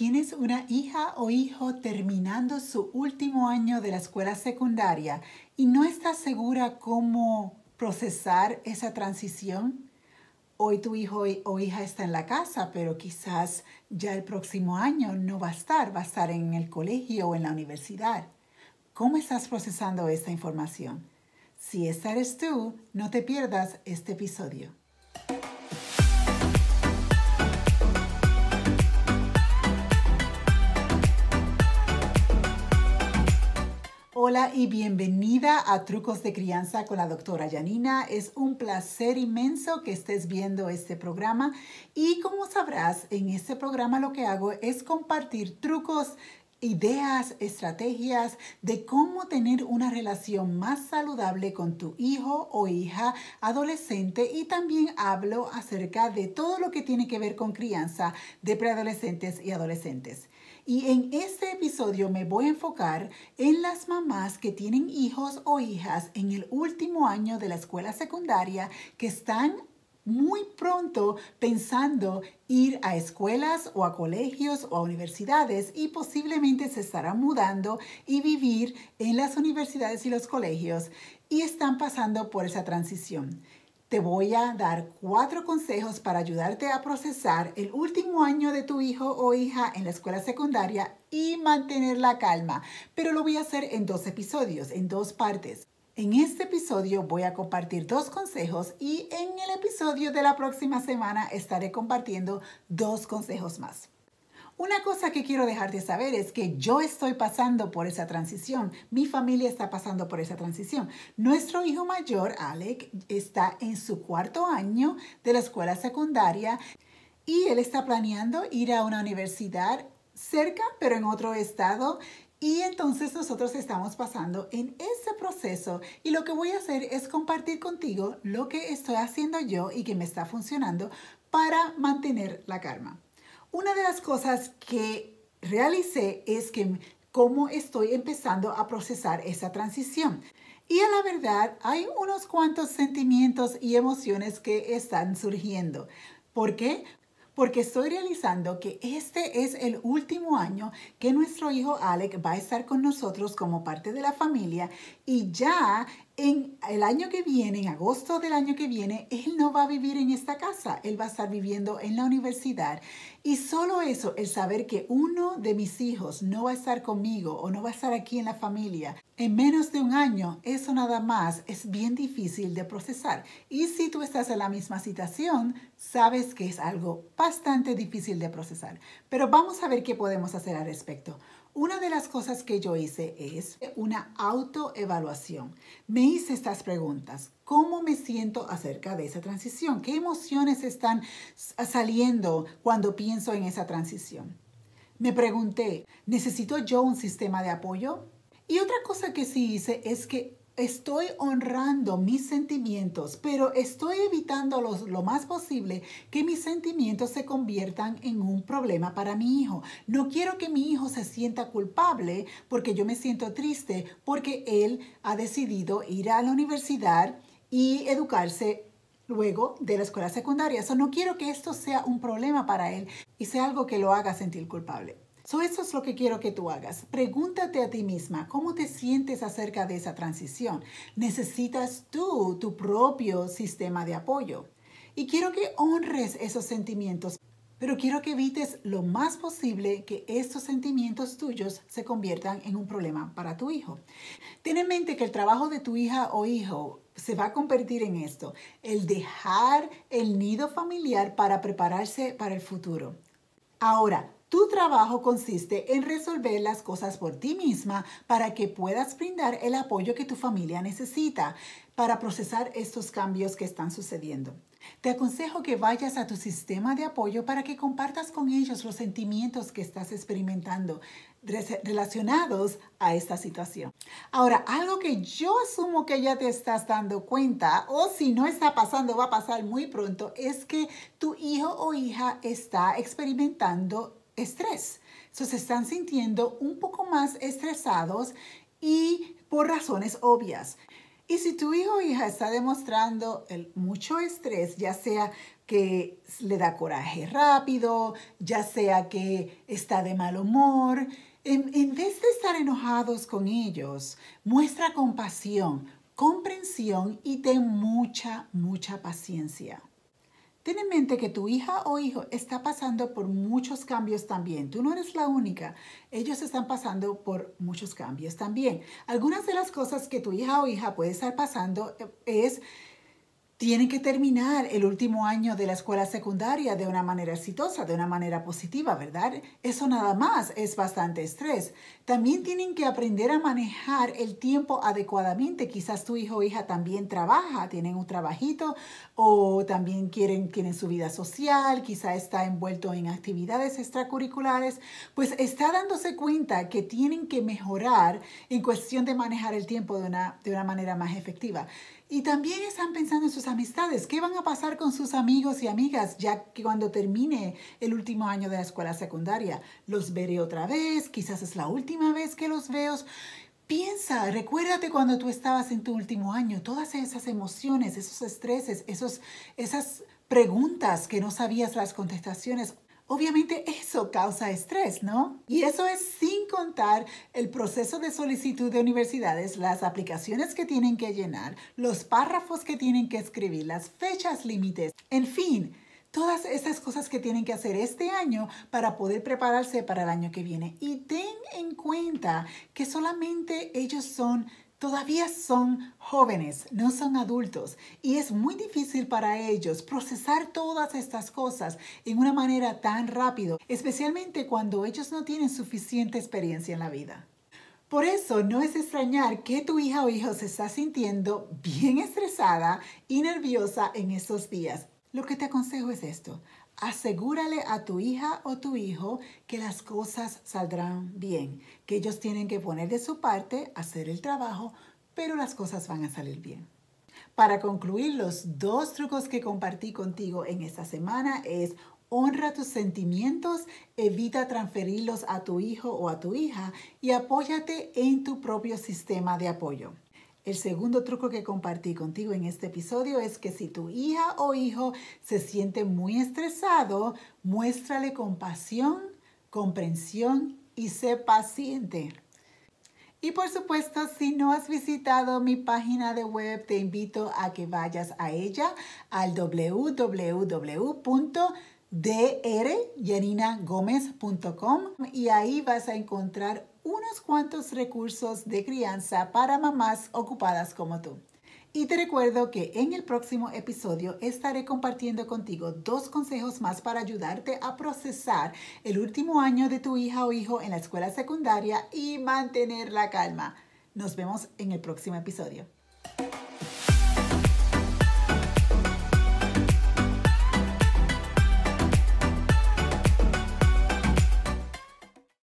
¿Tienes una hija o hijo terminando su último año de la escuela secundaria y no estás segura cómo procesar esa transición? Hoy tu hijo o hija está en la casa, pero quizás ya el próximo año no va a estar, va a estar en el colegio o en la universidad. ¿Cómo estás procesando esta información? Si esta eres tú, no te pierdas este episodio. Hola y bienvenida a Trucos de Crianza con la doctora Janina. Es un placer inmenso que estés viendo este programa y como sabrás, en este programa lo que hago es compartir trucos ideas, estrategias de cómo tener una relación más saludable con tu hijo o hija adolescente y también hablo acerca de todo lo que tiene que ver con crianza de preadolescentes y adolescentes. Y en este episodio me voy a enfocar en las mamás que tienen hijos o hijas en el último año de la escuela secundaria que están muy pronto pensando ir a escuelas o a colegios o a universidades y posiblemente se estarán mudando y vivir en las universidades y los colegios y están pasando por esa transición. Te voy a dar cuatro consejos para ayudarte a procesar el último año de tu hijo o hija en la escuela secundaria y mantener la calma, pero lo voy a hacer en dos episodios, en dos partes. En este episodio voy a compartir dos consejos y en el episodio de la próxima semana estaré compartiendo dos consejos más. Una cosa que quiero dejarte saber es que yo estoy pasando por esa transición, mi familia está pasando por esa transición. Nuestro hijo mayor, Alec, está en su cuarto año de la escuela secundaria y él está planeando ir a una universidad cerca, pero en otro estado. Y entonces nosotros estamos pasando en ese proceso y lo que voy a hacer es compartir contigo lo que estoy haciendo yo y que me está funcionando para mantener la calma. Una de las cosas que realicé es que cómo estoy empezando a procesar esa transición. Y a la verdad hay unos cuantos sentimientos y emociones que están surgiendo. ¿Por qué? Porque estoy realizando que este es el último año que nuestro hijo Alec va a estar con nosotros como parte de la familia y ya en el año que viene, en agosto del año que viene, él no va a vivir en esta casa, él va a estar viviendo en la universidad. Y solo eso, el saber que uno de mis hijos no va a estar conmigo o no va a estar aquí en la familia en menos de un año, nada más es bien difícil de procesar. Y si tú estás en la misma situación, sabes que es algo bastante difícil de procesar. Pero vamos a ver qué podemos hacer al respecto. Una de las cosas que yo hice es una autoevaluación. Me hice estas preguntas. ¿Cómo me siento acerca de esa transición? ¿Qué emociones están saliendo cuando pienso en esa transición? Me pregunté, ¿necesito yo un sistema de apoyo? Y otra cosa que sí hice es que estoy honrando mis sentimientos, pero estoy evitando lo más posible que mis sentimientos se conviertan en un problema para mi hijo. No quiero que mi hijo se sienta culpable porque yo me siento triste porque él ha decidido ir a la universidad y educarse luego de la escuela secundaria. So, no quiero que esto sea un problema para él y sea algo que lo haga sentir culpable. So, eso es lo que quiero que tú hagas. Pregúntate a ti misma, ¿cómo te sientes acerca de esa transición? ¿Necesitas tú tu propio sistema de apoyo? Y quiero que honres esos sentimientos, pero quiero que evites lo más posible que estos sentimientos tuyos se conviertan en un problema para tu hijo. Ten en mente que el trabajo de tu hija o hijo se va a convertir en esto, el dejar el nido familiar para prepararse para el futuro. Ahora, tu trabajo consiste en resolver las cosas por ti misma para que puedas brindar el apoyo que tu familia necesita para procesar estos cambios que están sucediendo. Te aconsejo que vayas a tu sistema de apoyo para que compartas con ellos los sentimientos que estás experimentando relacionados a esta situación. Ahora, algo que yo asumo que ya te estás dando cuenta, o si no está pasando, va a pasar muy pronto, es que tu hijo o hija está experimentando estrés. So, se están sintiendo un poco más estresados y por razones obvias. Y si tu hijo o hija está demostrando el mucho estrés, ya sea que le da coraje rápido, ya sea que está de mal humor. En, en vez de estar enojados con ellos, muestra compasión, comprensión y ten mucha, mucha paciencia. Ten en mente que tu hija o hijo está pasando por muchos cambios también. Tú no eres la única. Ellos están pasando por muchos cambios también. Algunas de las cosas que tu hija o hija puede estar pasando eh, es tienen que terminar el último año de la escuela secundaria de una manera exitosa, de una manera positiva, ¿verdad? Eso nada más es bastante estrés. También tienen que aprender a manejar el tiempo adecuadamente. Quizás tu hijo o hija también trabaja, tienen un trabajito o también quieren, tienen su vida social, quizá está envuelto en actividades extracurriculares, pues está dándose cuenta que tienen que mejorar en cuestión de manejar el tiempo de una, de una manera más efectiva. Y también están pensando en sus amistades. ¿Qué van a pasar con sus amigos y amigas ya que cuando termine el último año de la escuela secundaria? ¿Los veré otra vez? Quizás es la última vez que los veo. Piensa, recuérdate cuando tú estabas en tu último año, todas esas emociones, esos estreses, esos, esas preguntas que no sabías las contestaciones. Obviamente eso causa estrés, ¿no? Y eso es sin contar el proceso de solicitud de universidades, las aplicaciones que tienen que llenar, los párrafos que tienen que escribir, las fechas límites, en fin, todas esas cosas que tienen que hacer este año para poder prepararse para el año que viene. Y ten en cuenta que solamente ellos son todavía son jóvenes, no son adultos y es muy difícil para ellos procesar todas estas cosas en una manera tan rápido, especialmente cuando ellos no tienen suficiente experiencia en la vida. Por eso no es extrañar que tu hija o hijo se está sintiendo bien estresada y nerviosa en estos días. Lo que te aconsejo es esto. Asegúrale a tu hija o tu hijo que las cosas saldrán bien, que ellos tienen que poner de su parte, hacer el trabajo, pero las cosas van a salir bien. Para concluir, los dos trucos que compartí contigo en esta semana es honra tus sentimientos, evita transferirlos a tu hijo o a tu hija y apóyate en tu propio sistema de apoyo. El segundo truco que compartí contigo en este episodio es que si tu hija o hijo se siente muy estresado, muéstrale compasión, comprensión y sé paciente. Y por supuesto, si no has visitado mi página de web, te invito a que vayas a ella al www.dryaninagomez.com y ahí vas a encontrar unos cuantos recursos de crianza para mamás ocupadas como tú. Y te recuerdo que en el próximo episodio estaré compartiendo contigo dos consejos más para ayudarte a procesar el último año de tu hija o hijo en la escuela secundaria y mantener la calma. Nos vemos en el próximo episodio.